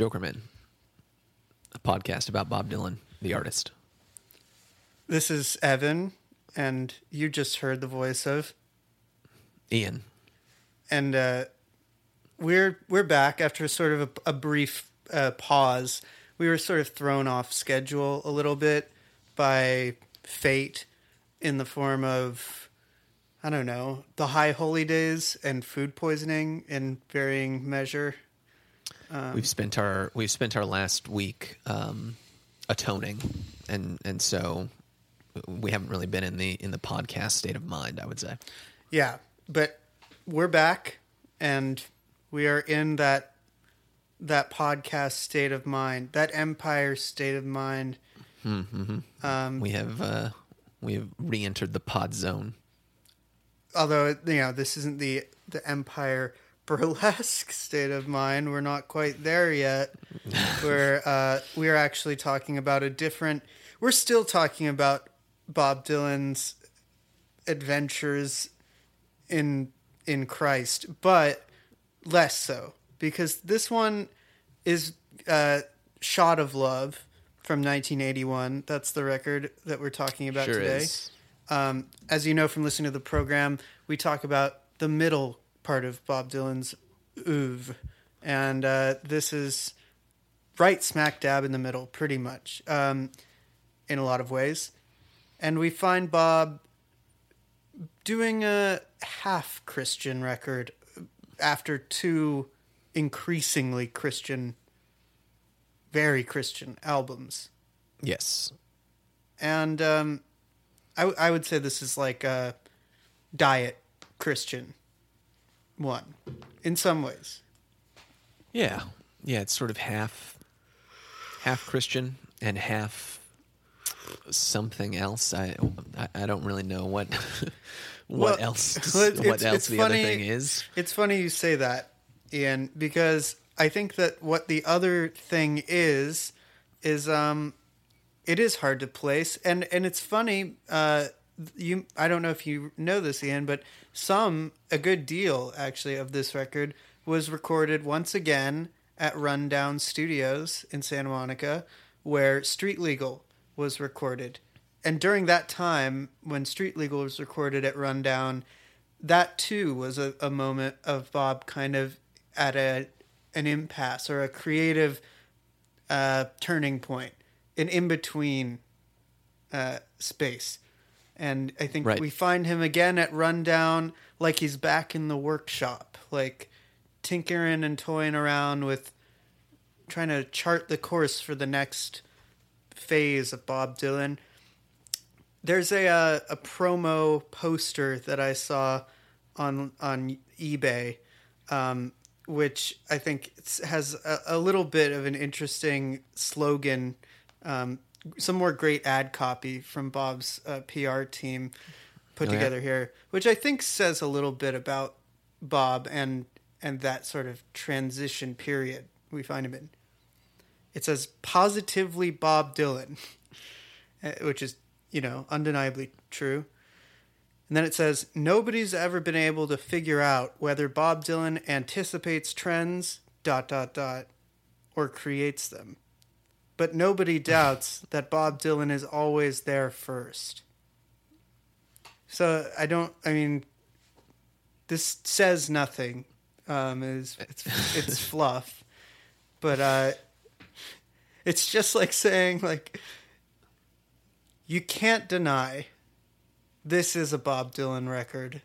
Welcome back to Jokerman, a podcast about Bob Dylan, the artist. This is Evan, and you just heard the voice of, Ian. and uh, we're we're back after sort of a, a brief uh, pause. We were sort of thrown off schedule a little bit by fate in the form of I don't know the high holy days and food poisoning in varying measure. We've spent our we've spent our last week um, atoning, and and so we haven't really been in the in the podcast state of mind. I would say. Yeah, but we're back and we are in that that podcast state of mind, that empire state of mind. We have uh, we have re-entered the pod zone. Although you know this isn't the the empire burlesque state of mind, we're not quite there yet. Where uh, we are actually talking about a different. We're still talking about Bob Dylan's adventures in in Christ, but less so because this one is uh, "Shot of Love" from 1981. That's the record that we're talking about Sure today. Um, as you know from listening to the program, we talk about the middle part of Bob Dylan's oeuvre, and uh, this is right smack dab in the middle, pretty much, um, in a lot of ways. And we find Bob doing a half Christian record after two increasingly Christian, very Christian albums Yes. and um, I, w- I would say this is like a diet Christian one in some ways. Yeah. Yeah. It's sort of half half Christian and half something else. I I, I don't really know what what Well, else well, it's- what else it's the funny- other thing is. It's funny you say that, Ian, because I think that what the other thing is is um, it is hard to place, and and it's funny. Uh, you I don't know if you know this, Ian, but some a good deal actually of this record was recorded once again at Rundown Studios in Santa Monica, where Street Legal was recorded. And during that time, when Street Legal was recorded at Rundown, that too was a, a moment of Bob kind of at a an impasse or a creative uh, turning point, an in between uh, space. And I think Right. we find him again at Rundown, like he's back in the workshop, like tinkering and toying around with trying to chart the course for the next phase of Bob Dylan. There's a uh, a promo poster that I saw on on eBay, um, which I think has a, a little bit of an interesting slogan. Um, some more great ad copy from Bob's uh, PR team put Oh, yeah? together here, which I think says a little bit about Bob and and that sort of transition period we find him in. It says positively Bob Dylan, uh, which is, you know, undeniably true. And then it says nobody's ever been able to figure out whether Bob Dylan anticipates trends dot dot dot or creates them. But nobody doubts that Bob Dylan is always there first. So I don't I mean this says nothing. Um is it's it's fluff. But uh it's just like saying like you can't deny this is a Bob Dylan record.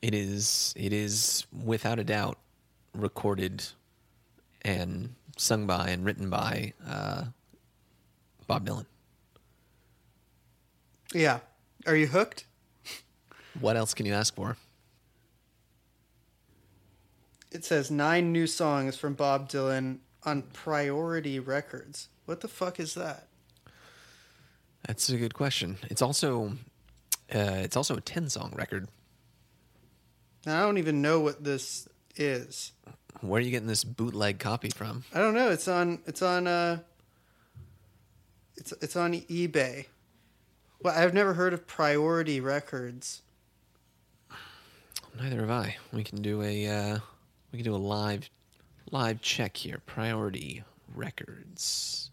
It is it is without a doubt recorded and sung by and written by uh, Bob Dylan. Yeah. Are you hooked? What else can you ask for? It says nine new songs from Bob Dylan on Priority Records. What the fuck is that? That's a good question. It's also uh, it's also a ten song record. I don't even know what this is. Where are you getting this bootleg copy from? I don't know. It's on. It's on. Uh, it's it's on eBay. Well, I've never heard of Priority Records. Neither have I. We can do a uh, we can do a live live check here. Priority records.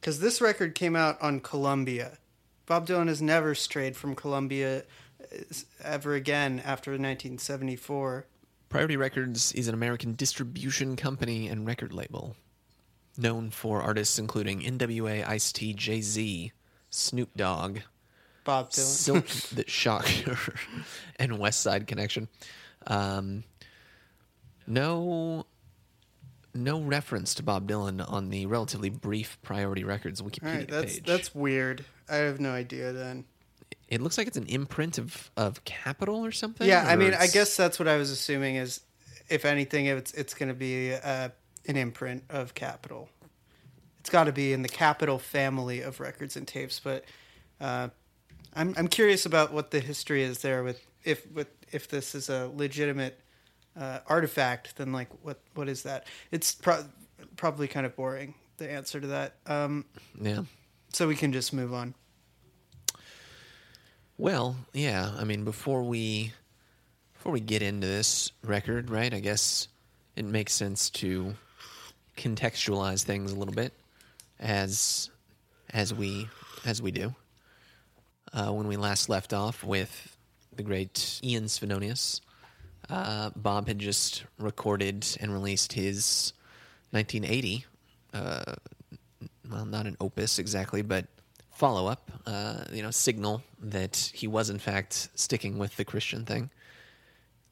Because this record came out on Columbia. Bob Dylan has never strayed from Columbia uh, ever again after 1974. Priority Records is an American distribution company and record label known for artists including NWA, Ice T, Jay Z, Snoop Dogg, Bob Dylan. Silk the Shocker, and West Side Connection. Um, no, no reference to Bob Dylan on the relatively brief Priority Records Wikipedia All right, that's page. that's weird. I have no idea then. It looks like it's an imprint of of Capitol or something. Yeah, I mean, I it's- guess that's what I was assuming is, if anything, it's it's going to be uh, an imprint of Capitol. It's got to be in the Capitol family of records and tapes, but uh, I'm I'm curious about what the history is there with if with if this is a legitimate uh, artifact. Then like what what is that? It's pro- probably kind of boring. The answer to that. Um, yeah. so we can just move on. Well, yeah. I mean, before we before we get into this record, right? I guess it makes sense to contextualize things a little bit as as we as we do. Uh, when we last left off with the great Ian Svenonius, uh, Bob had just recorded and released his 1980 uh, well, not an opus exactly, but follow up, uh, you know, signal that he was in fact sticking with the Christian thing.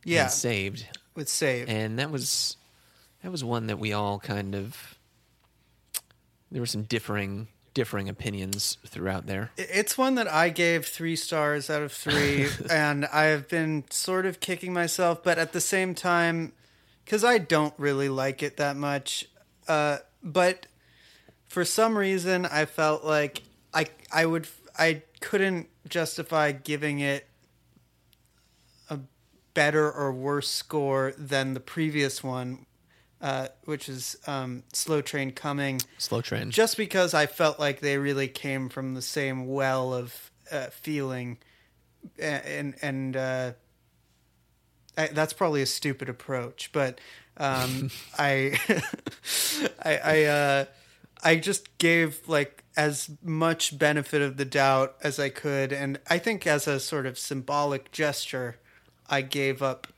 Yeah, And saved. with save. And that was that was one that we all kind of there were some differing differing opinions throughout there. It's one that I gave three stars out of three, and I have been sort of kicking myself, but at the same time, because I don't really like it that much. Uh, but for some reason, I felt like I I would I couldn't justify giving it a better or worse score than the previous one, uh, which is um, Slow Train Coming Slow train. just because I felt like they really came from the same well of uh, feeling, and and uh, I, that's probably a stupid approach, but um, I I I, uh, I just gave like as much benefit of the doubt as I could, and I think as a sort of symbolic gesture, I gave up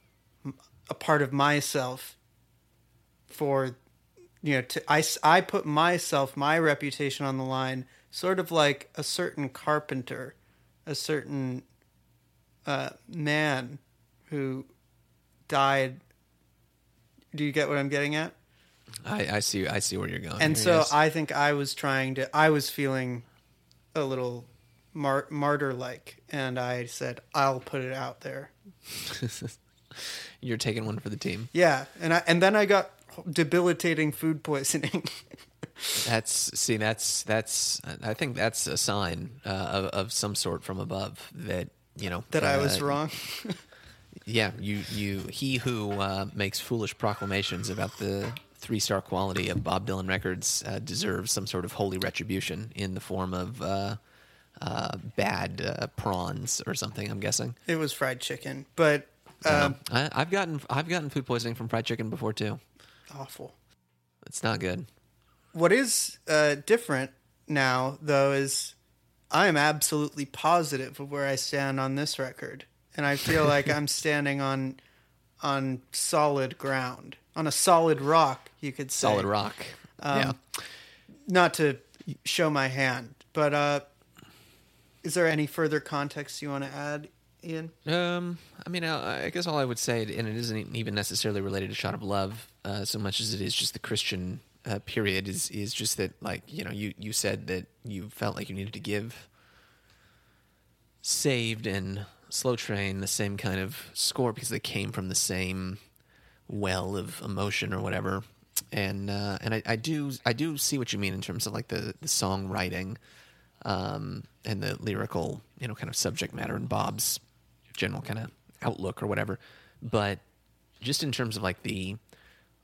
a part of myself for you know to, I, I put myself my reputation on the line sort of like a certain carpenter a certain uh, man who died. Do you get what i'm getting at I, I see I see where you're going. and here, so yes. i think i was trying to i was feeling a little mar- martyr like and i said i'll put it out there you're taking one for the team. yeah and i and then i got debilitating food poisoning That's see that's that's I think that's a sign uh, of, of some sort from above that you know that i was uh, wrong Yeah, you you he who uh, makes foolish proclamations about the three star quality of Bob Dylan records uh, deserves some sort of holy retribution in the form of uh, uh, bad uh, prawns or something. I'm guessing. it was fried chicken but um, I, I've gotten I've gotten food poisoning from fried chicken before too. awful It's not good. What is uh, different now, though, is I am absolutely positive of where I stand on this record, and I feel like I'm standing on on solid ground, on a solid rock, you could say. Solid rock. yeah. Not to show my hand, but uh, is there any further context you want to add, Ian? Um, I mean, I, I guess all I would say, and it isn't even necessarily related to "Shot of Love" uh, so much as it is just the Christian uh, period. Is is just that, like you know, you you said that you felt like you needed to give "Saved" and "Slow Train" the same kind of score because they came from the same well of emotion or whatever. And uh, and I, I do I do see what you mean in terms of like the the songwriting um, and the lyrical, you know, kind of subject matter and Bob's general kind of outlook or whatever. But just in terms of like the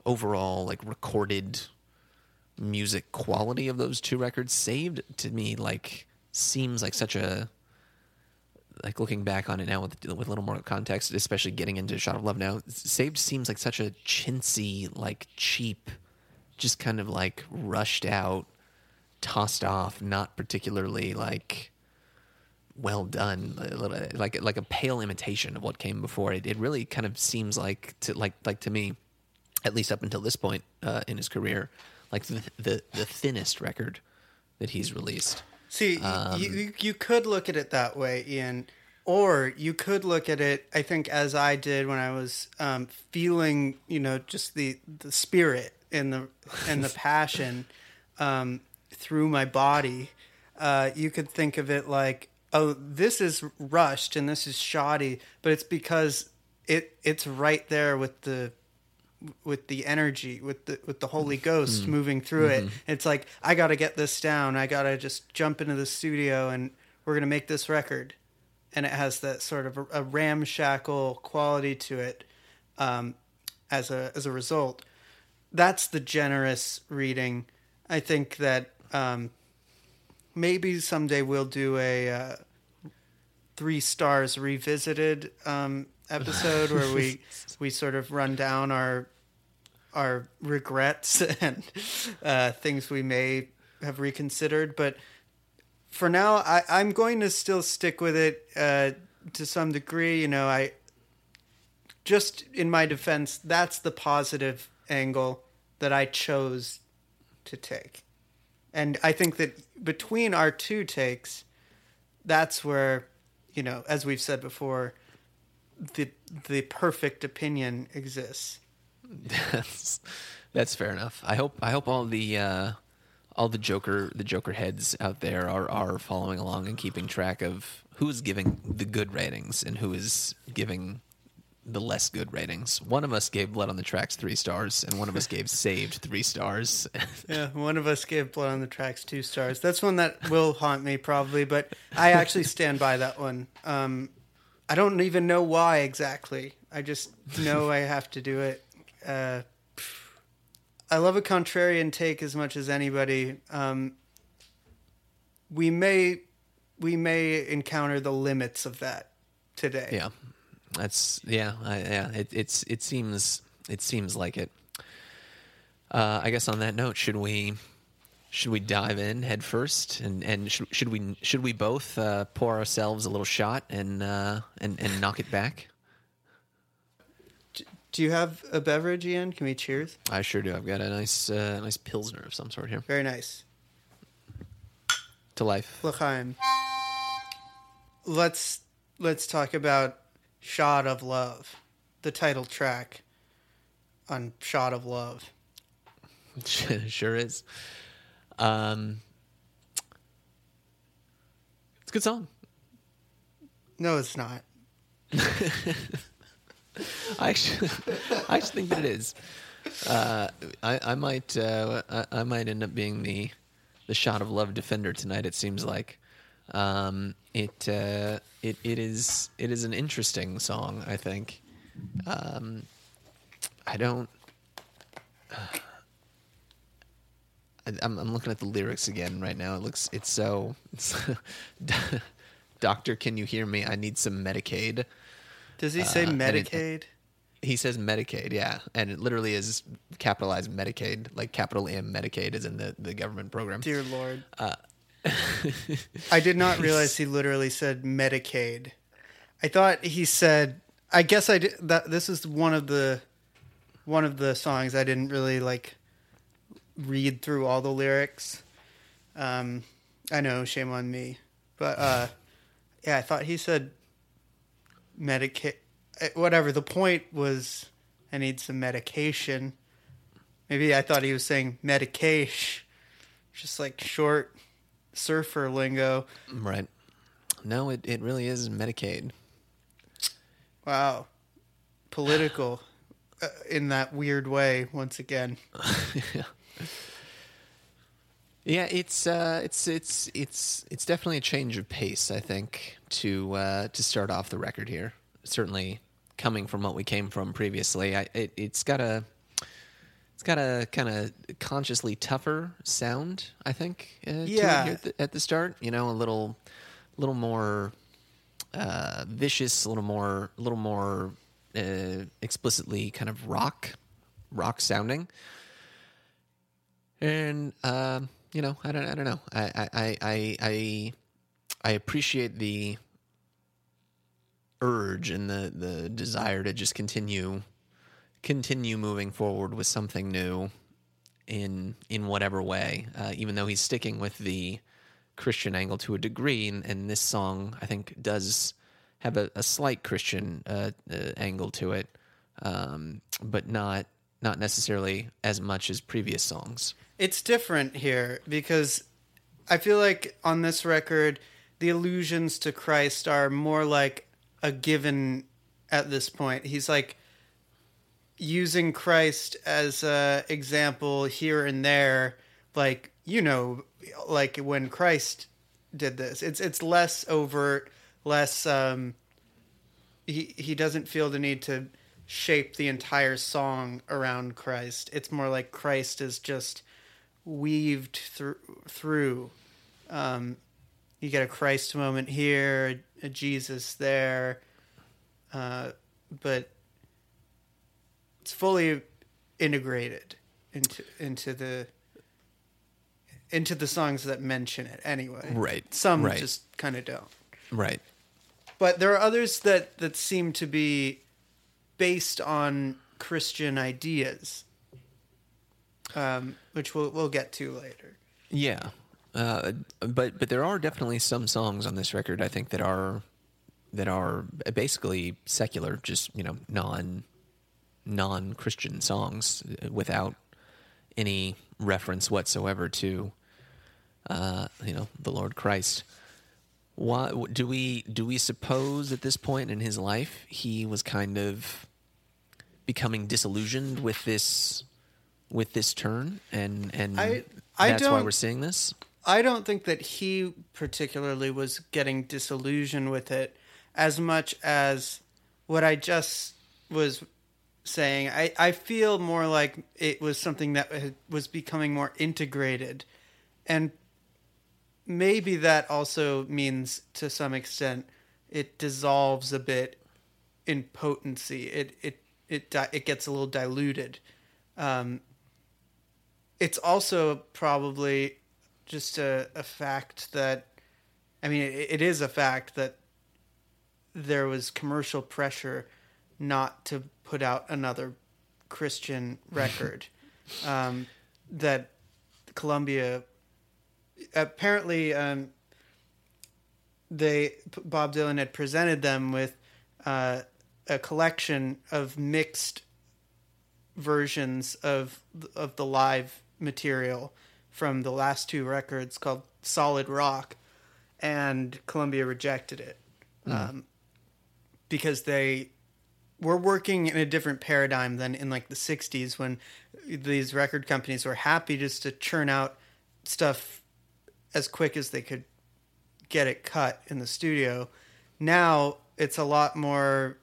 overall like recorded music quality of those two records, saved to me like seems like such a like looking back on it now with with a little more context, especially getting into Shot of Love now, Saved seems like such a chintzy, like cheap, just kind of like rushed out, tossed off, not particularly like well done, like like a pale imitation of what came before. It it really kind of seems like to like like to me, at least up until this point uh, in his career, like the, the the thinnest record that he's released. See, Um, you, you could look at it that way, Ian, or you could look at it. I think as I did when I was um, feeling, you know, just the the spirit and the and the passion um, through my body. Uh, you could think of it like, oh, this is rushed and this is shoddy, but it's because it it's right there with the with the energy with the with the holy ghost moving through it. It's like i gotta get this down. I gotta just jump into the studio and we're gonna make this record. And it has that sort of a, a ramshackle quality to it um, as a as a result. That's the generous reading. I think that um, maybe someday we'll do a uh, three stars revisited um, episode where we we sort of run down our our regrets and uh, things we may have reconsidered. But for now, I, I'm going to still stick with it uh, to some degree. You know, I just in my defense, that's the positive angle that I chose to take. And I think that between our two takes, that's where, you know, as we've said before, the the perfect opinion exists. that's that's fair enough. I hope I hope all the uh, all the Joker the Joker heads out there are are following along and keeping track of who's giving the good ratings and who is giving the less good ratings. One of us gave Blood on the Tracks three stars, and one of us gave Saved three stars. Yeah, one of us gave Blood on the Tracks two stars. That's one that will haunt me probably, but I actually stand by that one. Um, I don't even know why exactly. I just know I have to do it. Uh, I love a contrarian take as much as anybody. Um, we may we may encounter the limits of that today. yeah, that's yeah, I, yeah. It, it's it seems it seems like it. Uh, I guess on that note, should we should we dive in head first and and should, should we should we both uh, pour ourselves a little shot and uh, and and knock it back? Do you have a beverage, Ian? Can we cheers? I sure do. I've got a nice uh, nice pilsner of some sort here Very nice. to life. L'chaim. Let's let's talk about "Shot of Love," the title track on "Shot of Love." sure is. Um, it's a good song. No, it's not. I actually, I actually think that it is. Uh, I, I might, uh, I, I might end up being the, the shot of love defender tonight. It seems like, um, it, uh, it, it is, it is an interesting song. I think. Um, I don't. I'm, I'm looking at the lyrics again right now. It looks, it's so. It's, Doctor, can you hear me? I need some Medicaid. Does he say Uh, and it- Medicaid? He says Medicaid, yeah, and it literally is capitalized Medicaid, like capital M Medicaid is in the, the government program. Dear Lord. Uh, I did not realize he literally said Medicaid. I thought he said. I guess I did. That this is one of the one of the songs I didn't really like read through all the lyrics. Um, I know, shame on me, but uh, yeah, I thought he said Medicaid. Whatever. The point was, I need some medication. Maybe I thought he was saying medication, just like short surfer lingo. Right. No, it, it really is Medicaid. Wow. Political uh, in that weird way once again. Yeah, it's uh, it's it's it's it's definitely a change of pace. I think to uh, to start off the record here. Certainly coming from what we came from previously, I, it, it's got a it's got a kind of consciously tougher sound. I think. Uh, Yeah. at, the, at the start, you know, a little little more uh, vicious, a little more, a little more uh, explicitly kind of rock, rock sounding. And um, you know, I don't, I don't know. I, I, I, I, I, appreciate the urge and the the desire to just continue, continue moving forward with something new, in in whatever way. Uh, even though he's sticking with the Christian angle to a degree, and, and this song I think does have a, a slight Christian uh, uh, angle to it, um, but not not necessarily as much as previous songs. It's different here because I feel like on this record, the allusions to Christ are more like a given at this point. He's like using Christ as a example here and there, like you know, like when Christ did this. It's it's less overt, less. Um, he he doesn't feel the need to shape the entire song around Christ. It's more like Christ is just weaved through through. Um, you get a Christ moment here, a, a Jesus there, uh, but it's fully integrated into into the into the songs that mention it anyway. Right, Some right. just kind of don't. Right. But there are others that that seem to be based on Christian ideas, um, which we'll we'll get to later. Yeah, uh, but but there are definitely some songs on this record I think that are that are basically secular, just you know non non Christian songs without any reference whatsoever to uh, you know the Lord Christ. Why do we do we suppose at this point in his life he was kind of becoming disillusioned with this with this turn and and I- I that's why we're seeing this? I don't think that he particularly was getting disillusioned with it as much as what I just was saying. I, I feel more like it was something that was becoming more integrated. And maybe that also means to some extent it dissolves a bit in potency. It it it di- it gets a little diluted. Um, it's also probably just a, a fact that I mean it, it is a fact that there was commercial pressure not to put out another Christian record. um, that Columbia apparently um, they Bob Dylan had presented them with uh, a collection of mixed versions of of the live material from the last two records called Solid Rock, and Columbia rejected it um, because they were working in a different paradigm than in like the 60s when these record companies were happy just to churn out stuff as quick as they could get it cut in the studio. Now it's a lot more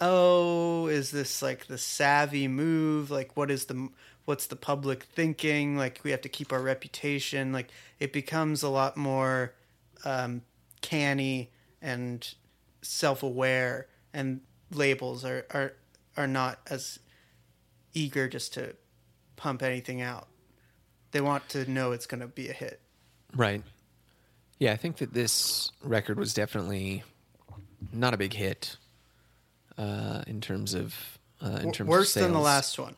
oh, is this like the savvy move? Like what is the what's the public thinking? Like we have to keep our reputation. Like it becomes a lot more um, canny and self-aware and labels are, are are not as eager just to pump anything out. They want to know it's going to be a hit. Right. Yeah, I think that this record was definitely not a big hit uh, in terms of uh, in terms Worse of than the last one.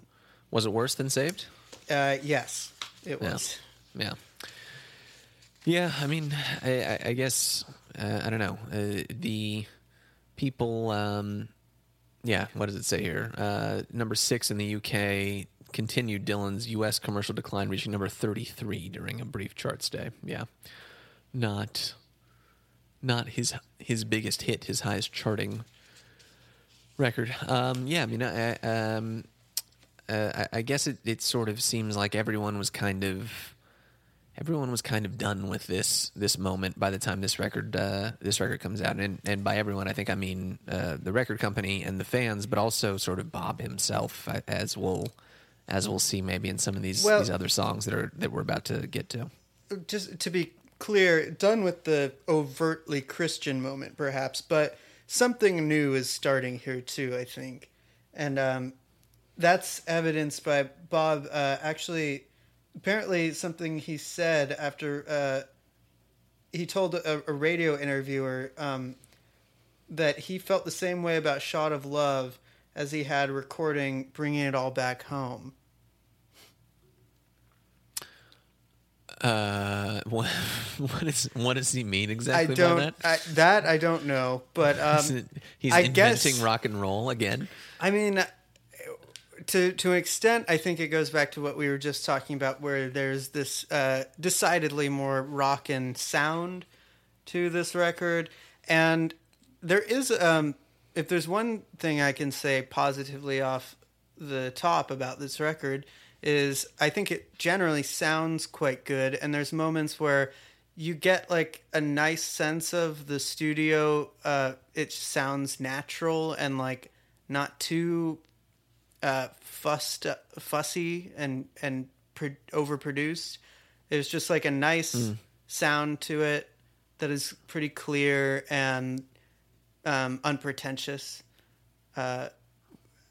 Was it worse than Saved? Uh, yes, it was. Yeah. Yeah, I mean, I, I, I guess uh, I don't know uh, the people. Um, yeah, what does it say here? Uh, number six in the UK continued Dylan's U.S. commercial decline, reaching number thirty-three during a brief chart stay. Yeah, not not his his biggest hit, his highest charting record. Um, yeah, I mean, I, um, uh, I, I guess it, it sort of seems like everyone was kind of everyone was kind of done with this this moment by the time this record uh, this record comes out, and and by everyone I think I mean uh, the record company and the fans, but also sort of Bob himself, as we'll as we'll see maybe in some of these Well- these other songs that are that we're about to get to. Just to be clear, done with the overtly Christian moment, perhaps, but something new is starting here too. I think, and um, that's evidenced by Bob. Uh, actually, apparently, something he said after uh, he told a, a radio interviewer um, that he felt the same way about "Shot of Love" as he had recording "Bringing It All Back Home." Uh, what, what is what does he mean exactly I don't by that? I, that I don't know, but um, He's I inventing guess- rock and roll again. I mean, to to an extent, I think it goes back to what we were just talking about, where there's this uh, decidedly more rock and sound to this record, and there is, um, if there's one thing I can say positively off the top about this record, is I think it generally sounds quite good, and there's moments where you get like a nice sense of the studio. Uh, it sounds natural and like not too uh, fussed, fussy and and pro- overproduced. There's just like a nice sound to it that is pretty clear and um, unpretentious. Uh,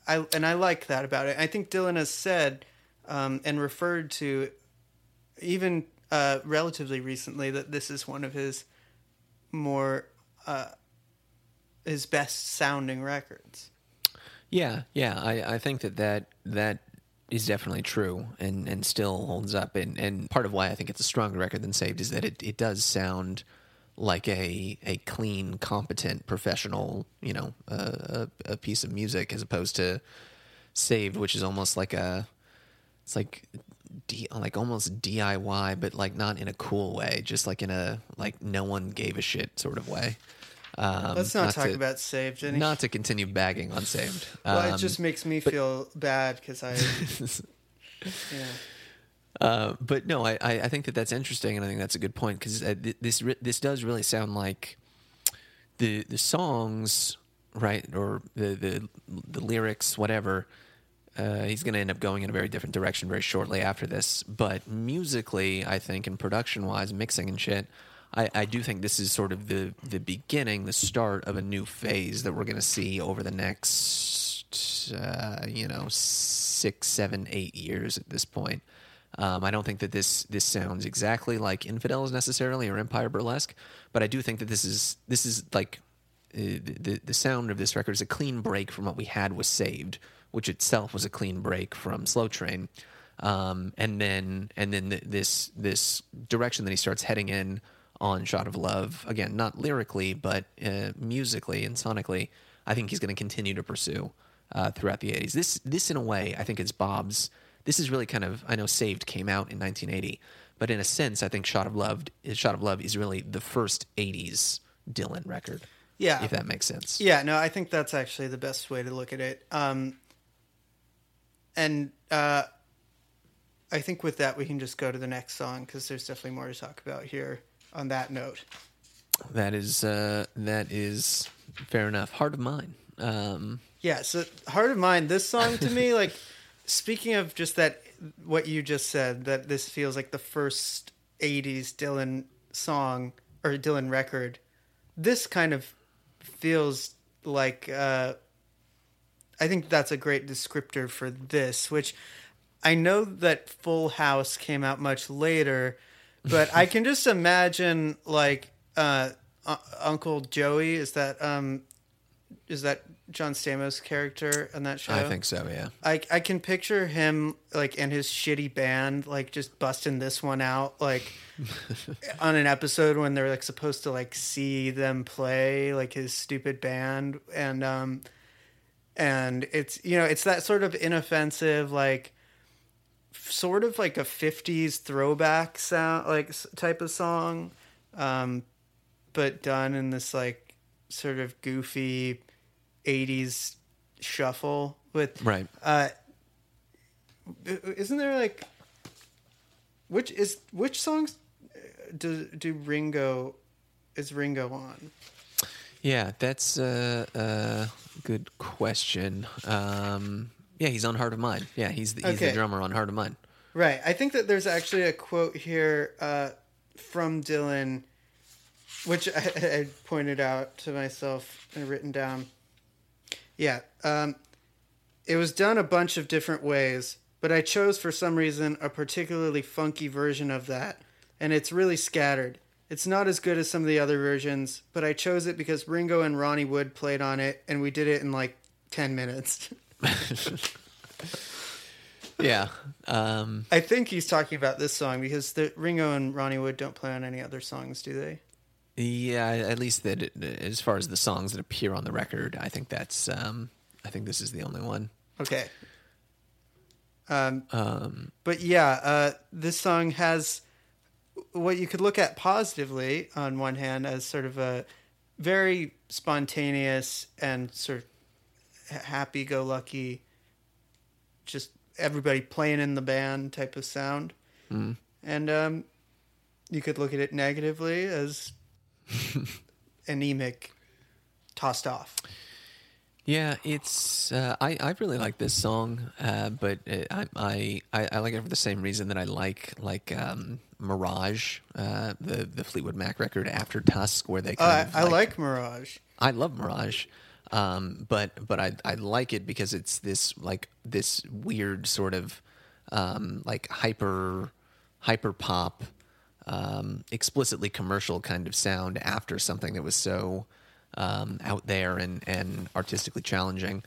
I and I like that about it. I think Dylan has said um, and referred to even uh, relatively recently that this is one of his more uh, his best sounding records. Yeah, yeah. I, I think that, that that is definitely true and, and still holds up. And, and part of why I think it's a stronger record than Saved is that it, it does sound like a a clean, competent, professional, you know, uh, a, a piece of music as opposed to Saved, which is almost like a it's like D, like almost DIY, but like not in a cool way, just like in a like no one gave a shit sort of way. Um, Let's not, talk to, about saved. Any- not to continue bagging on Saved. well, Um, it just makes me feel bad because I. yeah. Uh, but no, I, I I think that that's interesting, and I think that's a good point because uh, this this does really sound like the the songs, right, or the the the lyrics, whatever. Uh, he's going to end up going in a very different direction very shortly after this. But musically, I think, and production wise, mixing and shit, I, I do think this is sort of the the beginning, the start of a new phase that we're going to see over the next, uh, you know, six, seven, eight years at this point. Um, I don't think that this this sounds exactly like Infidels necessarily or Empire Burlesque, but I do think that this is this is like uh, the, the the sound of this record is a clean break from what we had was Saved, which itself was a clean break from Slow Train, um, and then and then th- this this direction that he starts heading in on Shot of Love again, not lyrically but uh, musically and sonically. I think he's going to continue to pursue uh, throughout the '80s. This this in a way, I think it's Bob's this is really kind of I know Saved came out in 1980, but in a sense, I think Shot of Love, Shot of Love is really the first 80s Dylan record. Yeah. if that makes sense. Yeah, no, I think that's actually the best way to look at it. Um, and uh, I think with that, we can just go to the next song because there's definitely more to talk about here on that note. That is uh, that is fair enough. Heart of Mine. Um, Yeah, so Heart of Mine, this song to me, like, speaking of just that, what you just said, that this feels like the first 80s Dylan song or Dylan record, this kind of feels like, uh, I think that's a great descriptor for this, which I know that Full House came out much later, but I can just imagine, like, uh, uh, Uncle Joey, is that, um, is that John Stamos' character on that show? I think so. Yeah. I I can picture him like in his shitty band like just busting this one out like on an episode when they're like supposed to like see them play like his stupid band and um and it's you know it's that sort of inoffensive like sort of like a 50s throwback sound like type of song um but done in this like sort of goofy 80s shuffle with Right. uh isn't there like which is which songs uh, do do Ringo is Ringo on? Yeah, that's a uh, uh, good question. Um, yeah, he's on Heart of Mine. Yeah, he's the, he's Okay. the drummer on Heart of Mine. Right. I think that there's actually a quote here uh, from Dylan, which I, I pointed out to myself and written down. Yeah, um, it was done a bunch of different ways, but I chose for some reason a particularly funky version of that, and it's really scattered. It's not as good as some of the other versions, but I chose it because Ringo and Ronnie Wood played on it, and we did it in like 10 minutes. yeah. Um, I think he's talking about this song because the Ringo and Ronnie Wood don't play on any other songs, do they? yeah. At least that, it- as far as the songs that appear on the record, I think that's. Um, I think this is the only one. Okay. Um, Um, but yeah, uh, this song has what you could look at positively on one hand as sort of a very spontaneous and sort of happy go lucky, just everybody playing in the band type of sound. And um, you could look at it negatively as anemic, tossed off. Yeah, it's uh, I I really like this song, uh, but uh, I, I I I like it for the same reason that I like like um, Mirage, uh, the the Fleetwood Mac record after Tusk, where they Oh, I, I like Mirage. I love Mirage, um, but but I I like it because it's this like this weird sort of um, like hyper hyper pop, um, explicitly commercial kind of sound after something that was so um, out there and and artistically challenging.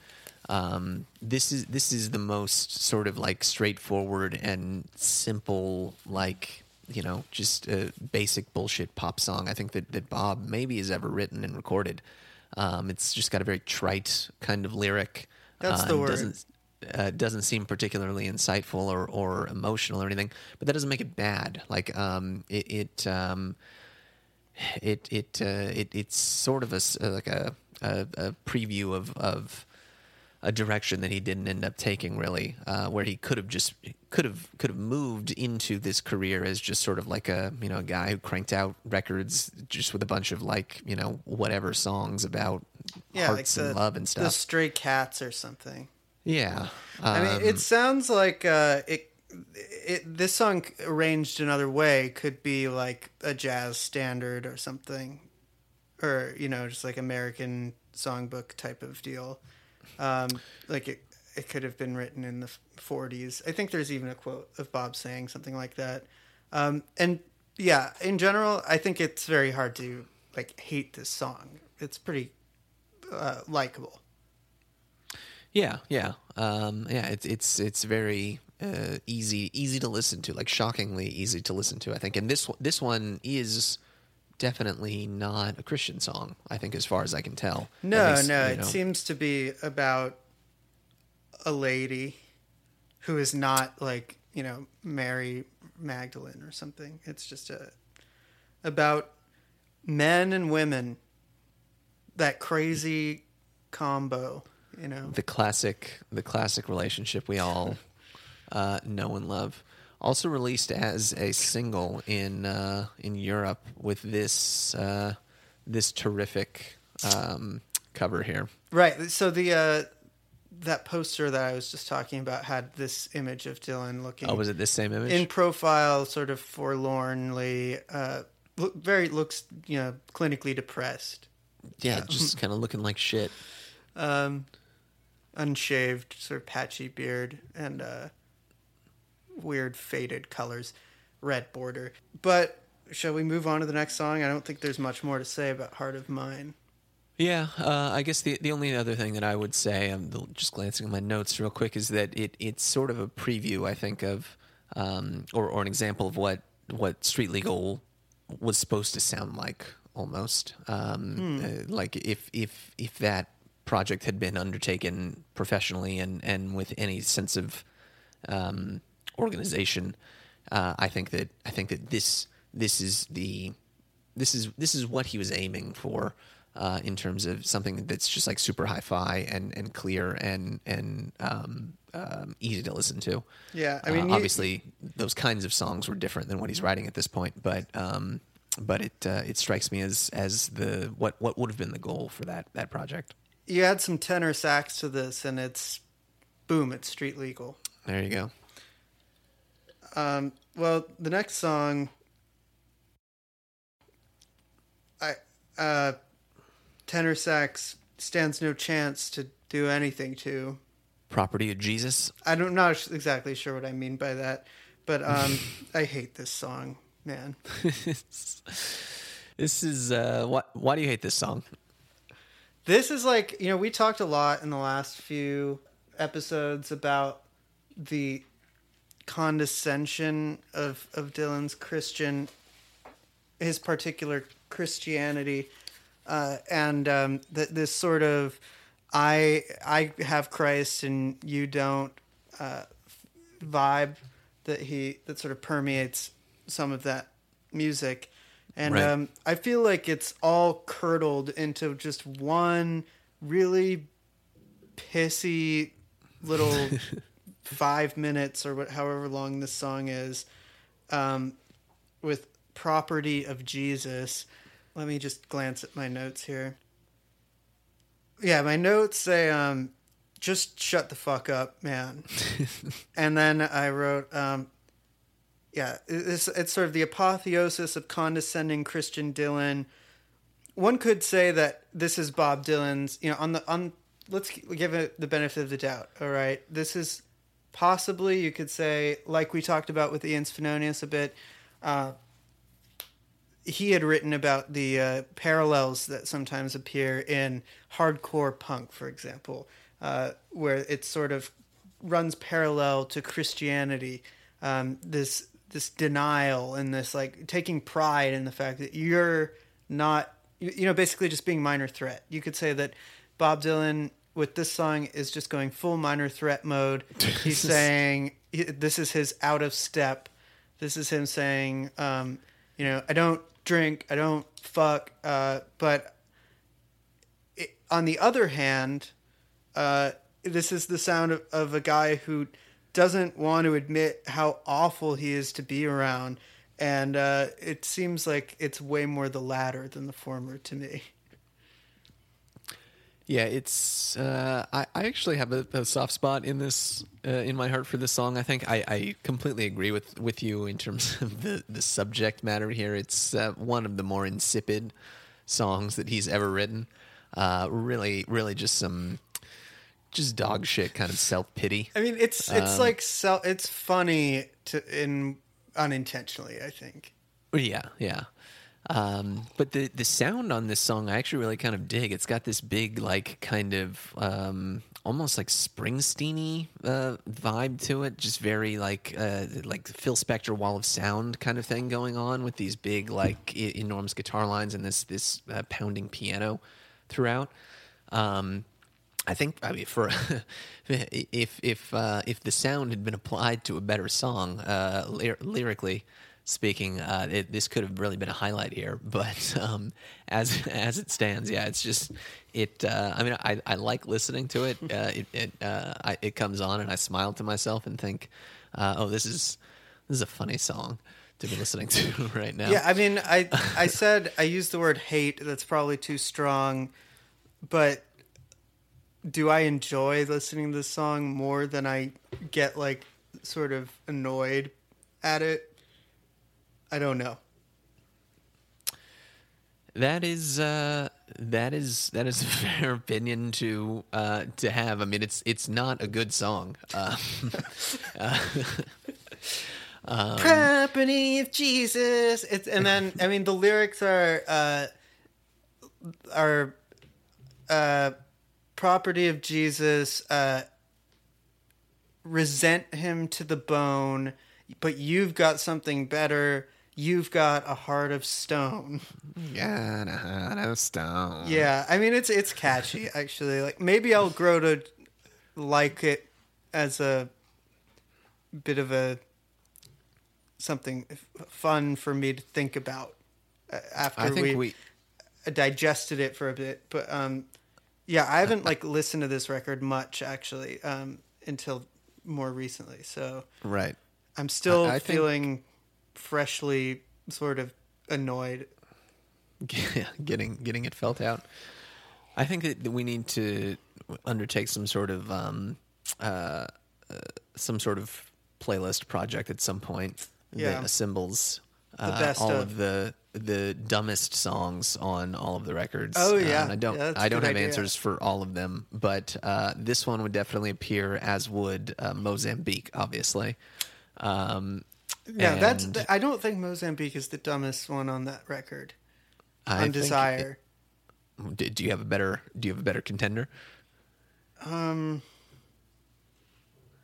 Um, this is this is the most sort of like straightforward and simple like you know just a basic bullshit pop song I think that that Bob maybe has ever written and recorded. Um, it's just got a very trite kind of lyric. That's uh, the word. Doesn't uh, doesn't seem particularly insightful or, or emotional or anything, but that doesn't make it bad. Like um, it it um, it it, uh, it it's sort of a uh, like a, a a preview of of a direction that he didn't end up taking really, uh, where he could have just could have could have moved into this career as just sort of like a you know a guy who cranked out records just with a bunch of like you know whatever songs about Yeah, hearts like the, and love and stuff The. Stray Cats or something. yeah, I mean, Um, it sounds like uh, it, it. This song arranged another way could be like a jazz standard or something, or you know, just like American songbook type of deal. Um, like it, it could have been written in the 40s. I think there's even a quote of Bob saying something like that. Um, and yeah, in general, I think it's very hard to like hate this song. It's pretty uh, likable. Yeah, yeah, um, yeah. It's it's it's very uh, easy easy to listen to, like shockingly easy to listen to. I think, and this this one is definitely not a Christian song. I think, as far as I can tell. No, least, no, you it know. seems to be about a lady who is not like, you know, Mary Magdalene or something. It's just a about men and women that crazy combo, you know. the classic the classic relationship we all uh, know and love. Also released as a single in uh, in Europe with this uh, this terrific um, cover here. Right. So the uh that poster that I was just talking about had this image of Dylan looking Oh, was it this same image? in profile, sort of forlornly, uh, look, very looks you know clinically depressed, yeah, just kind of looking like shit. um, unshaved, sort of patchy beard, and uh, weird faded colors, red border. But shall we move on to the next song? I don't think there's much more to say about Heart of Mine. Yeah, uh, I guess the the only other thing that I would say, I'm just glancing at my notes real quick, is that it it's sort of a preview, I think, of um, or or an example of what what Street Legal was supposed to sound like, almost. Um, uh, like if if if that project had been undertaken professionally and and with any sense of um, organization, uh, I think that I think that this this is the this is this is what he was aiming for uh, in terms of something that's just like super hi-fi and and clear and and um, um, easy to listen to. Yeah, I Uh, mean, you- obviously those kinds of songs were different than what he's writing at this point, but um, but it uh, it strikes me as as the what what would have been the goal for that that project. You add some tenor sax to this, and it's boom, it's street legal. There you go. Um, well, the next song I uh, tenor sax stands no chance to do anything to. Property of Jesus. I don't not exactly sure what I mean by that, but um, I hate this song, man. This is uh, what? Why do you hate this song? This is like you know we talked a lot in the last few episodes about the condescension of of Dylan's Christian, his particular Christianity, uh, and um, th- this sort of I I have Christ and you don't uh, vibe that he that sort of permeates some of that music. And Right. um, I feel like it's all curdled into just one really pissy little five minutes or what, however long this song is, um, with property of Jesus. Let me just glance at my notes here. Yeah, my notes say, um, just shut the fuck up, man. and then I wrote, um, yeah, it's, it's sort of the apotheosis of condescending Christian Dylan. One could say that this is Bob Dylan's, you know, on the on. Let's give it the benefit of the doubt. All right, this is possibly you could say, like we talked about with Ian Svenonius a bit. Uh, he had written about the uh, parallels that sometimes appear in hardcore punk, for example, uh, where it sort of runs parallel to Christianity. Um, this this denial and this like taking pride in the fact that you're not, you know, basically just being minor threat. You could say that Bob Dylan with this song is just going full minor threat mode. He's saying this is his out of step. This is him saying, um, you know, I don't drink, I don't fuck, uh, but it, on the other hand, uh, this is the sound of, of a guy who doesn't want to admit how awful he is to be around. And uh, it seems like it's way more the latter than the former to me. Yeah, it's. Uh, I, I actually have a, a soft spot in this uh, in my heart for this song. I think I, I completely agree with, with you in terms of the, the subject matter here. It's uh, one of the more insipid songs that he's ever written. Uh, really, really, just some just dog shit kind of self pity. I mean, it's it's like so, it's funny to in unintentionally. I think. Yeah, yeah. Um, but the the sound on this song, I actually really kind of dig. It's got this big, like, kind of um, almost like Springsteen-y uh, vibe to it. Just very like uh, like Phil Spector Wall of Sound kind of thing going on with these big, like, e- enormous guitar lines and this this uh, pounding piano throughout. Um, I think I mean for if if uh, if the sound had been applied to a better song uh, ly- lyrically speaking, uh, it, this could have really been a highlight here. But um, as as it stands, yeah, it's just it. Uh, I mean, I, I like listening to it. Uh, it it, uh, I, it comes on and I smile to myself and think, uh, oh, this is this is a funny song to be listening to right now. Yeah, I mean, I I said I used the word hate. That's probably too strong, but do I enjoy listening to this song more than I get like sort of annoyed at it? I don't know. That is uh, that is that is a fair opinion to uh, to have. I mean, it's it's not a good song. Uh, Property of Jesus. It's and then I mean the lyrics are uh, are uh, property of Jesus. Uh, resent him to the bone, but you've got something better. You've got a heart of stone. God, I don't stone. Yeah, I mean it's it's catchy actually. Like maybe I'll grow to like it as a bit of a something fun for me to think about uh, after think we, we. digested it for a bit. But um, yeah, I haven't like listened to this record much actually um, until more recently. So Right. I'm still I- I think- feeling freshly sort of annoyed. getting getting it felt out. I think that we need to undertake some sort of um, uh, uh, some sort of playlist project at some point Yeah. that assembles uh, all of. of the the dumbest songs on all of the records. Oh, Uh, yeah. I don't Yeah, I don't have idea. answers for all of them, but uh, this one would definitely appear, as would uh, Mozambique, obviously. Um, Yeah, that's. and I don't think Mozambique is the dumbest one on that record. I on Desire. Do, do you have a better Do you have a better contender? Um,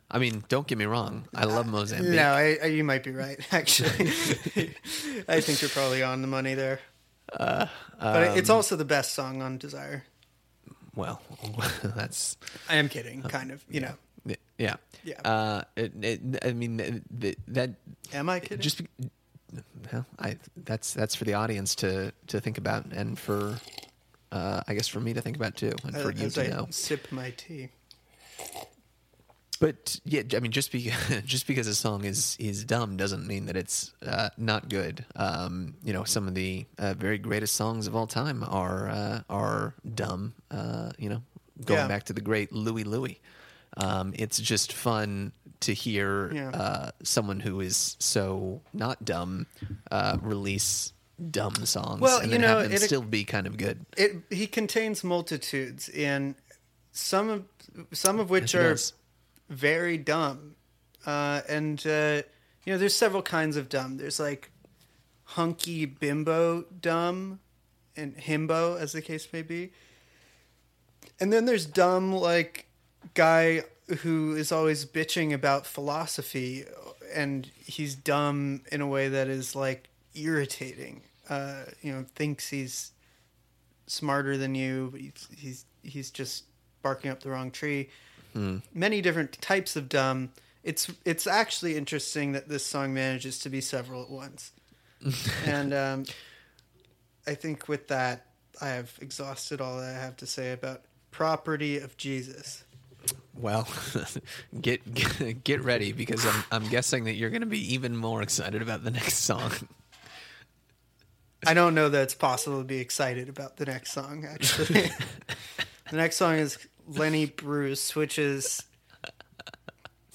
I mean, don't get me wrong. I love Mozambique. no, I, I, you might be right. Actually, I think you're probably on the money there. Uh, but it's um, also the best song on Desire. Well, that's I am kidding, kind of. You know, yeah. Yeah. Uh, it, it, I mean, that, that am I kidding? just be, well, I that's that's for the audience to to think about, and for uh, I guess for me to think about too, and for you to I know. sip my tea. But yeah, I mean, just because just because a song is is dumb doesn't mean that it's uh, not good. Um, you know, some of the uh, very greatest songs of all time are uh, are dumb. Uh, you know, going Yeah. back to the great Louie Louie. Um, it's just fun to hear Yeah. uh, someone who is so not dumb uh, release dumb songs, Well, and you then know, have them it- still be kind of good. It he contains multitudes, and some of some of which Yes, are does. very dumb. Uh, and uh, you know, there's several kinds of dumb. There's like hunky bimbo dumb, and himbo, as the case may be. And then there's dumb like guy who is always bitching about philosophy, and he's dumb in a way that is like irritating. Uh, you know, thinks he's smarter than you, but he's he's, he's just barking up the wrong tree. Many different types of dumb. It's it's actually interesting that this song manages to be several at once, and um, I think with that I have exhausted all that I have to say about property of Jesus. Well, get, get get ready because I'm I'm guessing that you're going to be even more excited about the next song. I don't know that it's possible to be excited about the next song. Actually, the next song is Lenny Bruce, which is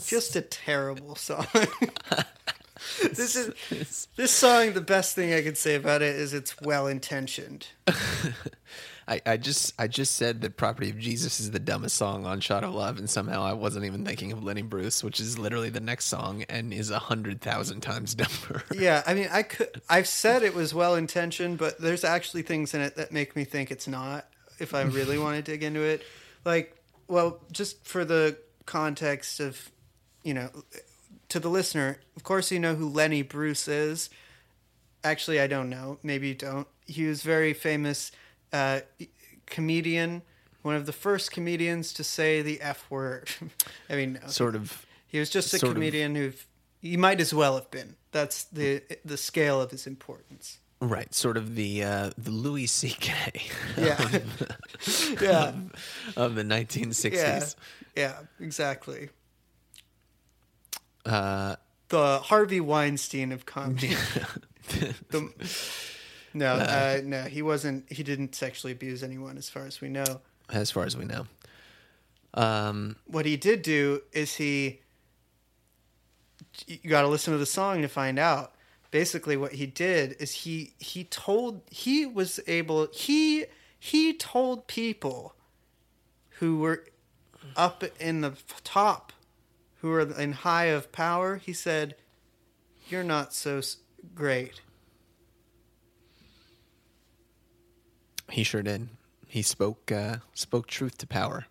just a terrible song. this is this song. The best thing I can say about it is it's well intentioned. I, I just I just said that "Property of Jesus" is the dumbest song on "Shot of Love," and somehow I wasn't even thinking of Lenny Bruce, which is literally the next song and is a hundred thousand times dumber. Yeah, I mean, I could. I've said it was well intentioned, but there's actually things in it that make me think it's not. If I really want to dig into it, like, well, just for the context of, you know, to the listener, of course, you know who Lenny Bruce is. Actually, I don't know. Maybe you don't. He was very famous uh, comedian, one of the first comedians to say the F word. I mean, sort of. he was just a comedian who he might as well have been. That's the the scale of his importance. Right, sort of the uh, the Louis C.K. Yeah, yeah, of the 1960s. yeah, yeah, exactly. Uh, The Harvey Weinstein of comedy. The- no, uh, no, he wasn't. He didn't sexually abuse anyone, as far as we know. as far as we know. Um, What he did do is he. You got to listen to the song to find out. Basically, what he did is he he told he was able he he told people who were up in the top, who were in high of power. He said, "You're not so great." He sure did. He spoke uh, spoke truth to power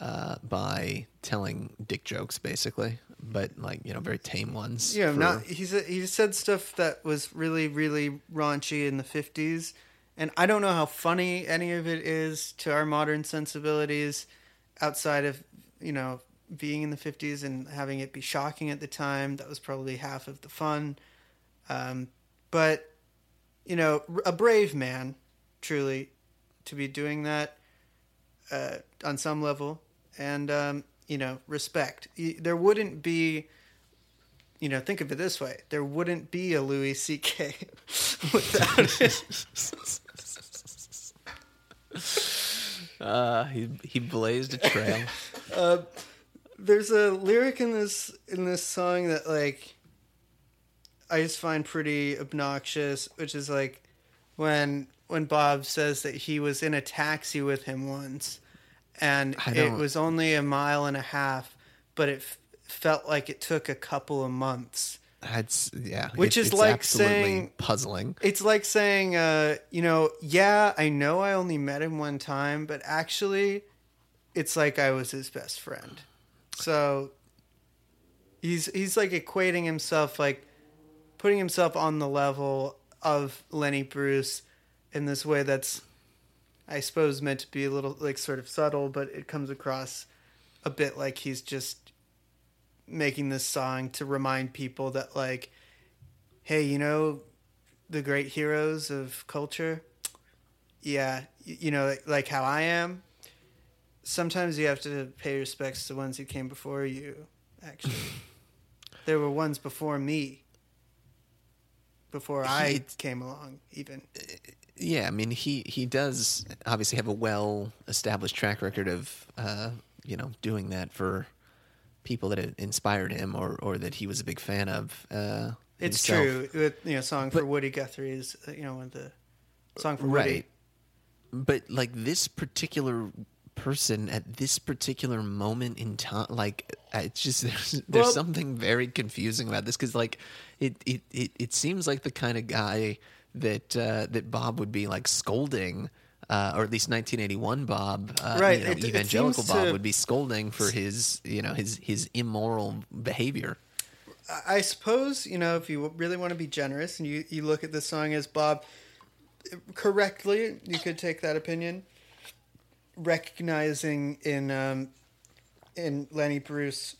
uh, by telling dick jokes, basically, but like you know, very tame ones. Yeah, for- not he said he said stuff that was really really raunchy in the fifties, and I don't know how funny any of it is to our modern sensibilities, outside of you know being in the fifties and having it be shocking at the time. That was probably half of the fun, um, but you know, a brave man, truly, to be doing that uh, on some level, and um, you know, respect. There wouldn't be you know, think of it this way: there wouldn't be a Louis C.K. without it. Uh, he he blazed a trail. There's a lyric in this in this song that like I just find pretty obnoxious, which is like when when Bob says that he was in a taxi with him once, and it was only a mile and a half, but it f- felt like it took a couple of months. That's yeah, Which it- is like absolutely saying- puzzling. It's like saying, uh, you know, yeah, I know I only met him one time, but actually, it's like I was his best friend. So he's he's like equating himself, like putting himself on the level of Lenny Bruce in this way that's, I suppose, meant to be a little like sort of subtle, but it comes across a bit like he's just making this song to remind people that like hey you know the great heroes of culture? Yeah you know like, like how i am? Sometimes you have to pay respects to ones who came before you actually. There were ones before me. Before i came along even Yeah, I mean he he does obviously have a well established track record of uh, you know doing that for people that inspired him or or that he was a big fan of. Uh, it's himself. true you know song for woody guthrie is uh, you know one of the song for woody? But like this particular person at this particular moment in time, like it's just there's there's Well- something very confusing about this because like it, it it it seems like the kind of guy that uh, that Bob would be like scolding. Uh, or at least 1981 Bob, uh, Right, You know, it- it evangelical seems Bob to- would be scolding for his, you know, his his immoral behavior. I- I suppose you know if you really want to be generous and you, you look at this song as Bob correctly, you could take that opinion, recognizing in um, in Lenny Bruce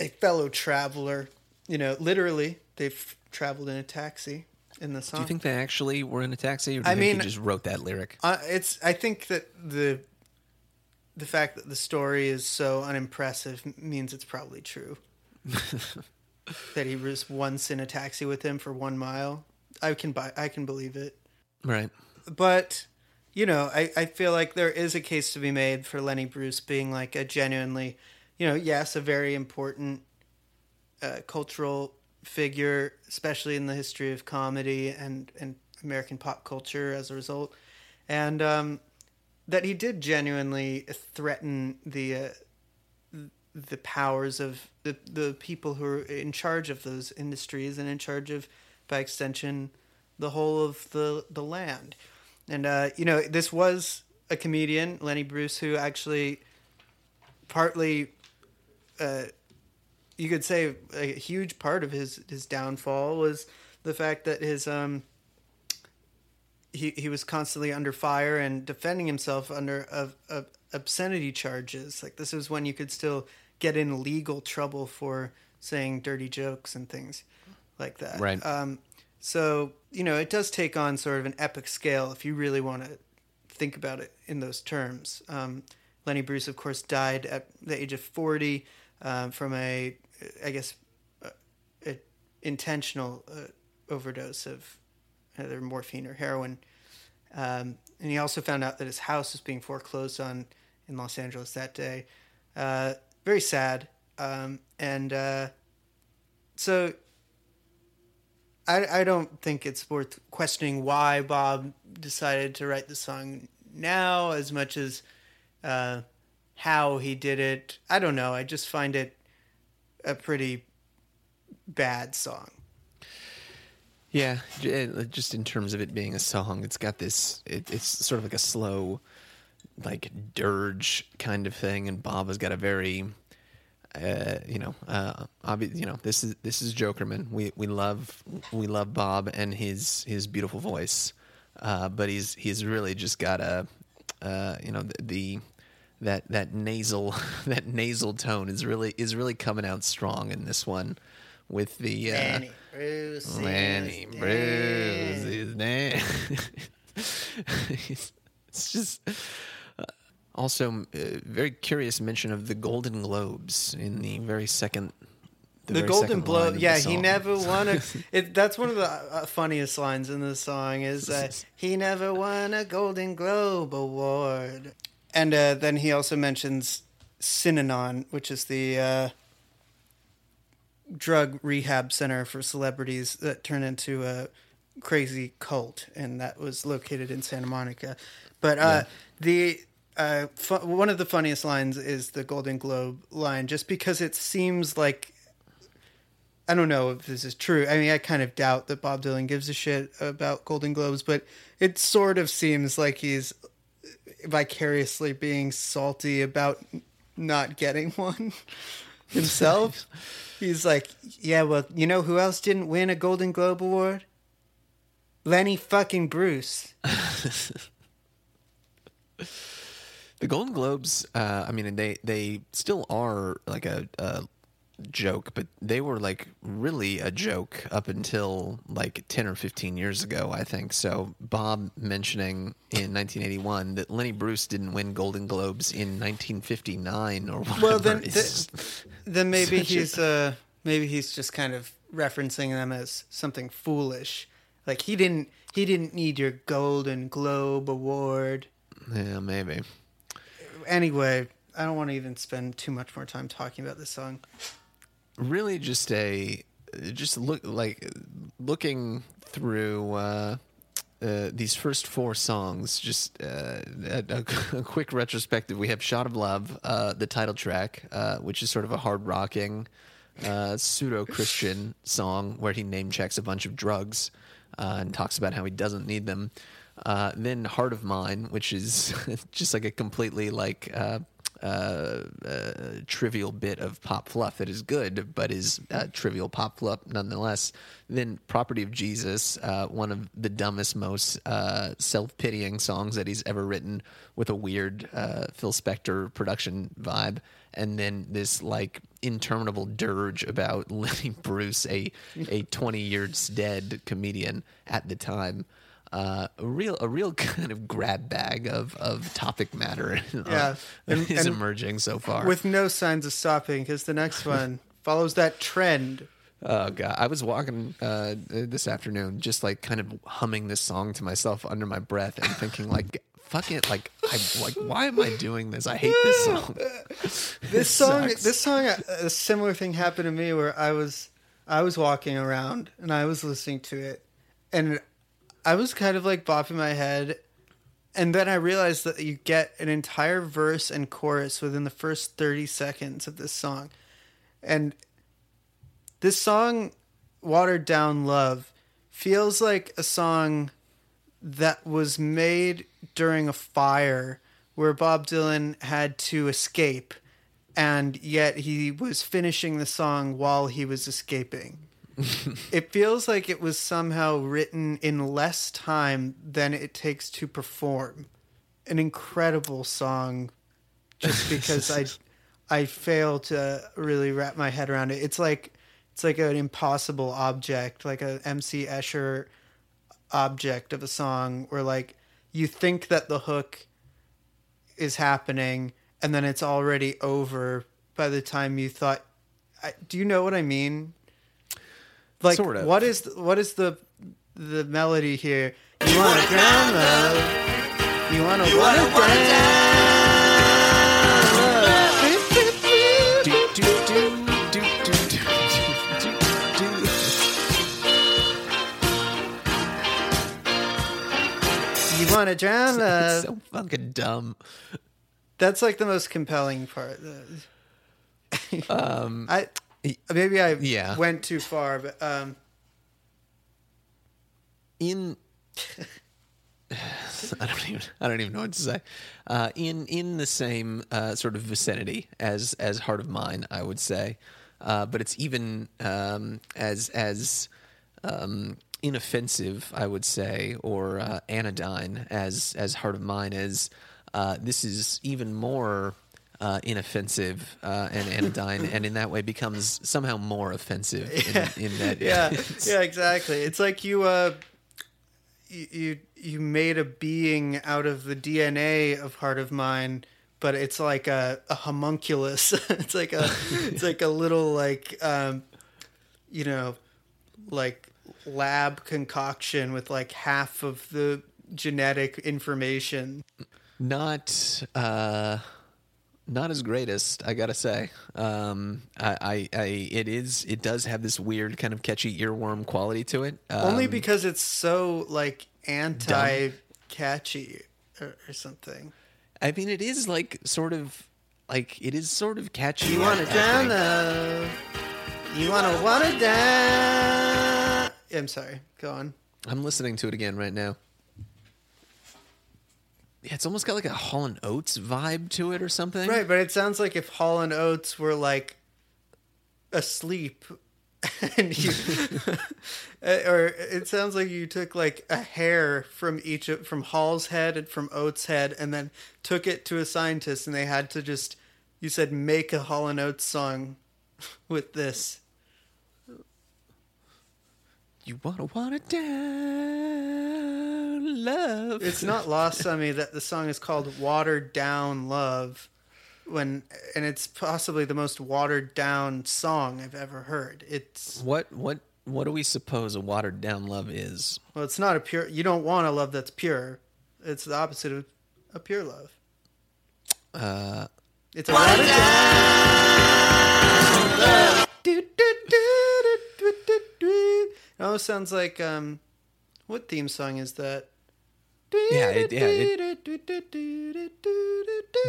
a fellow traveler. You know, literally they've traveled in a taxi in the song. Do you think they actually were in a taxi, or do you I think mean- he just wrote that lyric? Uh, it's. I think that the the fact that the story is so unimpressive means it's probably true. that he was once in a taxi with him for one mile. I can buy. I can believe it. Right. But you know, I, I feel like there is a case to be made for Lenny Bruce being like a genuinely, you know, yes, a very important uh, cultural figure, especially in the history of comedy and, and American pop culture as a result. And um, that he did genuinely threaten the uh, the powers of the, the people who are in charge of those industries and in charge of, by extension, the whole of the, the land. And, uh, you know, this was a comedian, Lenny Bruce, who actually partly, uh, you could say a huge part of his, his downfall was the fact that his, um, he, he was constantly under fire and defending himself under of, of obscenity charges. Like this is when you could still get in legal trouble for saying dirty jokes and things like that. Right. Um, so you know it does take on sort of an epic scale if you really want to think about it in those terms. Um, Lenny Bruce, of course, died at the age of forty um, from a, I guess, uh, a intentional uh, overdose of either morphine or heroin. Um, and he also found out that his house was being foreclosed on in Los Angeles that day. Uh, very sad. Um, and uh, so I, I don't think it's worth questioning why Bob decided to write the song now as much as uh, how he did it. I don't know. I just find it a pretty bad song. Yeah, just in terms of it being a song, it's got this. It, it's sort of like a slow, like dirge kind of thing, and Bob has got a very, uh, you know, uh, you know, this is this is Jokerman. We we love we love Bob and his his beautiful voice, uh, but he's he's really just got a, uh, you know, the, the that that nasal that nasal tone is really is really coming out strong in this one, with the uh, Lenny Bruce. is Bruce is name. it's just uh, also uh, very curious mention of the Golden Globes in the very second. The, very Golden Globe. Yeah, he never won a. It, that's one of the uh, funniest lines in the song. Is uh, he never won a Golden Globe award? And uh, then he also mentions Synanon, which is the uh, drug rehab center for celebrities that turned into a crazy cult, and that was located in Santa Monica. But uh, the uh, fu- one of the funniest lines is the Golden Globe line, just because it seems like I don't know if this is true. I mean, I kind of doubt that Bob Dylan gives a shit about Golden Globes, but it sort of seems like he's vicariously being salty about not getting one himself. he's like, yeah, well, you know who else didn't win a Golden Globe award? Lenny fucking Bruce. The Golden Globes, uh, I mean, they they still are like a, a joke, but they were like really a joke up until like ten or fifteen years ago, I think. So Bob mentioning in 1981 that Lenny Bruce didn't win Golden Globes in 1959 or whatever. Well, then, th- then maybe he's uh, maybe he's just kind of referencing them as something foolish. Like he didn't he didn't need your Golden Globe award. yeah, maybe. Anyway, I don't want to even spend too much more time talking about this song. Really just a just look like looking through uh, uh, these first four songs. Just uh, a, a, quick retrospective. We have "Shot of Love," uh, the title track, uh, which is sort of a hard rocking, uh, pseudo Christian song where he name checks a bunch of drugs and talks about how he doesn't need them. Uh, then "Heart of Mine," which is just like a completely like. Uh, uh, trivial bit of pop fluff that is good, but is uh, trivial pop fluff nonetheless. Then "Property of Jesus," uh, one of the dumbest, most uh, self-pitying songs that he's ever written, with a weird Phil Spector production vibe. And then this like interminable dirge about Lenny Bruce, a a twenty years dead comedian at the time uh, a real a real kind of grab bag of, of topic matter uh, Yeah, and- is and emerging so far. With no signs of stopping, because the next one follows that trend. oh god, I was walking uh, this afternoon, just like kind of humming this song to myself under my breath and thinking like, "Fuck it!" Like, I like, why am I doing this? I hate this song. This song, sucks. this song, a, a similar thing happened to me where I was, I was walking around and I was listening to it, and I was kind of like bopping my head, and then I realized that you get an entire verse and chorus within the first thirty seconds of this song, and this song, "Watered Down Love," feels like a song that was made during a fire where Bob Dylan had to escape and yet he was finishing the song while he was escaping. it feels like it was somehow written in less time than it takes to perform. An incredible song just because I I fail to really wrap my head around it. It's like it's like an impossible object, like a MC Escher object of a song where like you think that the hook is happening and then it's already over by the time you thought I, do you know what I mean? Like sort of. what is what is the the melody here? You want a drown. love. You want to want You want to drown so fucking dumb. That's like the most compelling part. um, I maybe I Yeah. went too far, but um, in I don't even I don't even know what to say. Uh, in in the same uh, sort of vicinity as as Heart of Mine, I would say, uh, but it's even um, as as um, inoffensive, I would say, or uh, anodyne as as Heart of Mine is. Uh, this is even more. Uh, inoffensive uh, and anodyne, and in that way becomes somehow more offensive. In, in that, yeah, yeah, exactly. It's like you uh, you you, you made a being out of the DNA of Heart of Mine, but it's like a, a homunculus. it's like a it's like a little like um, you know, like lab concoction with like half of the genetic information. not uh not his greatest, I gotta say. Um, I, I, I, it is, it does have this weird kind of catchy earworm quality to it. Only Um, because it's so like anti catchy or, or something. I mean, it is like sort of, like it is sort of catchy. You want to I down love. You want to want it down. I'm sorry. Go on. I'm listening to it again right now. Yeah, it's almost got like a Hall and Oates vibe to it or something. Right, but it sounds like if Hall and Oates were like asleep, and you, uh, or it sounds like you took like a hair from each of, from Hall's head and from Oates' head, and then took it to a scientist, and they had to just, you said, make a Hall and Oates song with this. You wanna wanna down love. It's not lost on me that the song is called "Watered Down Love." When and it's possibly the most watered down song I've ever heard. It's what what what do we suppose a watered down love is? Well, it's not a pure. You don't want a love that's pure. It's the opposite of a pure love. Uh, It's a watered down love. Do, do, do, do, do, do, do. It almost sounds like um, what theme song is that? Yeah, it- yeah, it-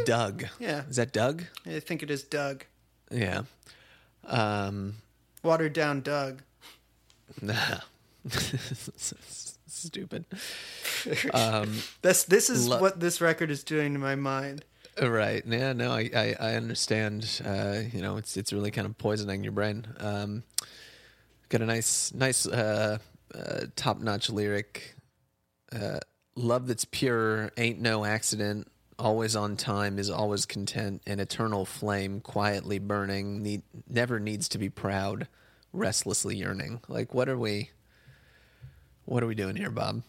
Doug. Yeah. Is that Doug? I think it is Doug. Yeah. Um, Watered down Doug. nah. Stupid. Um, This this is Lo- what this record is doing to my mind. Right. Yeah. No. I. I, I understand. Uh, you know, it's it's really kind of poisoning your brain. Um, got a nice nice uh, uh, top notch lyric. Love that's pure ain't no accident. Always on time is always content. An eternal flame quietly burning. Need, never needs to be proud. Restlessly yearning. Like what are we? What are we doing here, Bob?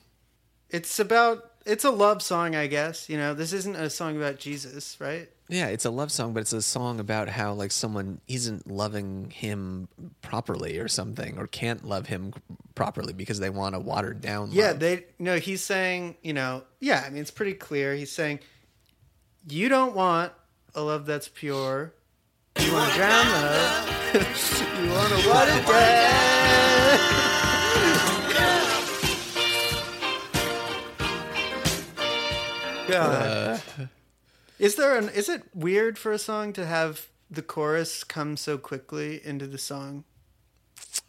It's about it's a love song, I guess. You know, this isn't a song about Jesus, right? Yeah, it's a love song, but it's a song about how like someone isn't loving him properly or something, or can't love him properly because they want a watered down. Yeah, love. they no, he's saying, you know, yeah, I mean it's pretty clear. He's saying you don't want a love that's pure. You want a drown love. you want to water down. God. is there an is it weird for a song to have the chorus come so quickly into the song?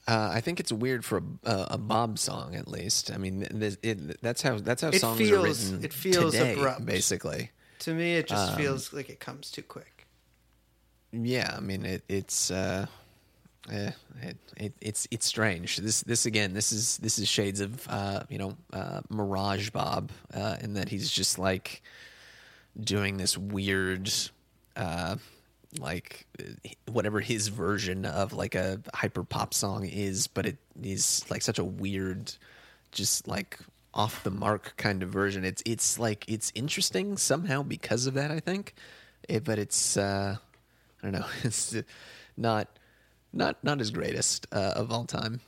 uh, I think it's weird for a, a, a Bob song, at least. I mean, this, it, that's how that's how It songs feels- are written. it feels today, abrupt. basically. To me it Um, just feels like it comes too quick. Yeah, I mean it, it's uh, eh, it, it, it's it's strange. This this again, this is this is shades of uh, you know uh, Mirage Bob, uh, in that he's just like doing this weird, uh, like eh, whatever his version of like a hyper pop song is, but it is like such a weird, just like off the mark kind of version. It's it's like it's interesting somehow because of that. I think, it, but it's. Uh, I don't know. It's not not not his greatest uh, of all time.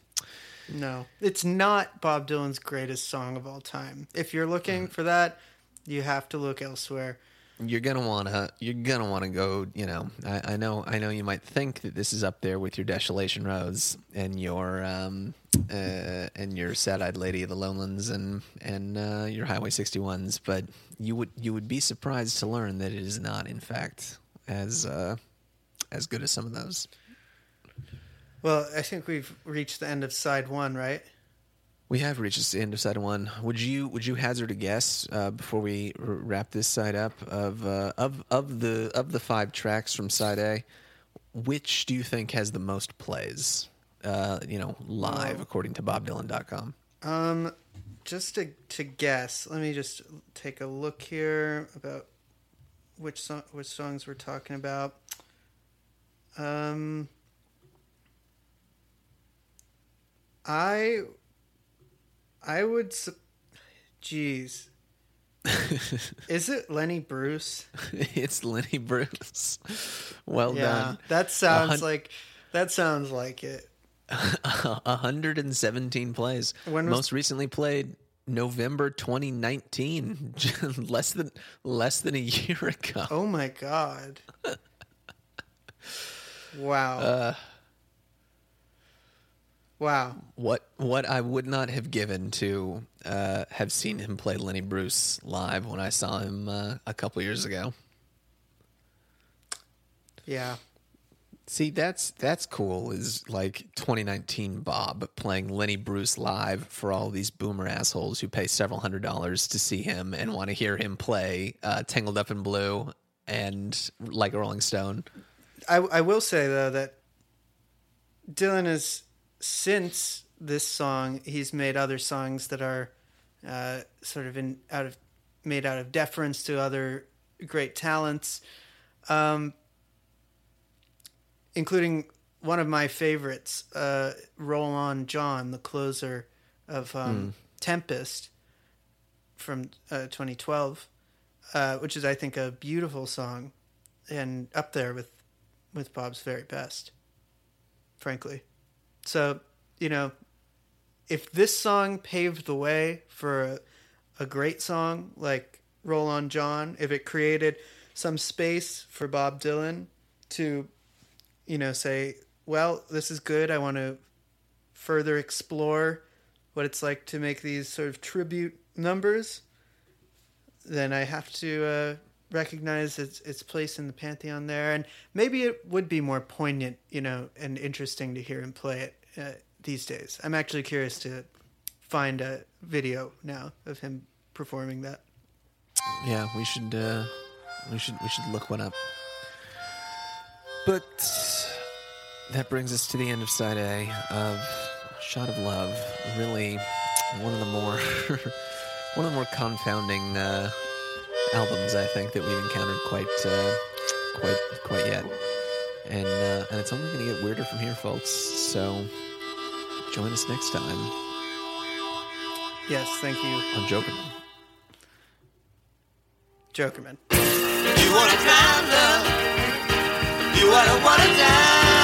No, it's not Bob Dylan's greatest song of all time. If you're looking for that, you have to look elsewhere. You're gonna wanna you're gonna wanna go. You know, I, I know I know you might think that this is up there with your Desolation Rows and your um uh, and your Sad Eyed Lady of the Lowlands and and uh, your Highway 61s, but you would you would be surprised to learn that it is not, in fact, as uh, as good as some of those. Well, I think we've reached the end of side one, right? We have reached the end of side one. Would you would you hazard a guess uh, before we r- wrap this side up of uh, of of the of the five tracks from side A, which do you think has the most plays? Uh, you know, live according to BobDylan.com. Um, just to to guess, let me just take a look here about which song, which songs we're talking about. Um, I I would, jeez, is it Lenny Bruce? it's Lenny Bruce. Well Yeah, done. that sounds hun- like that sounds like it. 117 plays. When was- Most recently played November 2019, less than less than a year ago. Oh my god. wow. Uh, wow. what what I would not have given to uh, have seen him play Lenny Bruce live when I saw him uh, a couple years ago. Yeah. See, that's that's cool. Is like 2019 Bob playing Lenny Bruce live for all these boomer assholes who pay several hundred dollars to see him and want to hear him play uh, "Tangled Up in Blue" and like a Rolling Stone. I, I will say though that Dylan has since this song he's made other songs that are uh, sort of in out of made out of deference to other great talents, um, including one of my favorites, uh, "Roll On John," the closer of um, Tempest from uh, 2012, uh, which is I think a beautiful song and up there with with Bob's very best, frankly. So, you know, if this song paved the way for a, a great song like Roll On John, if it created some space for Bob Dylan to, you know, say, well, this is good. I want to further explore what it's like to make these sort of tribute numbers, then I have to uh, recognize its its place in the pantheon there, and maybe it would be more poignant, you know, and interesting to hear him play it uh, these days. I'm actually curious to find a video now of him performing that. Yeah, we should uh, we should we should look one up. But that brings us to the end of side A of Shot of Love. Really, one of the more one of the more confounding uh, albums I think that we've encountered quite uh, quite quite yet. And uh, and it's only going to get weirder from here, folks. So join us next time Yes, thank you, on Jokerman. Jokerman. You wanna find love. You wanna wanna die.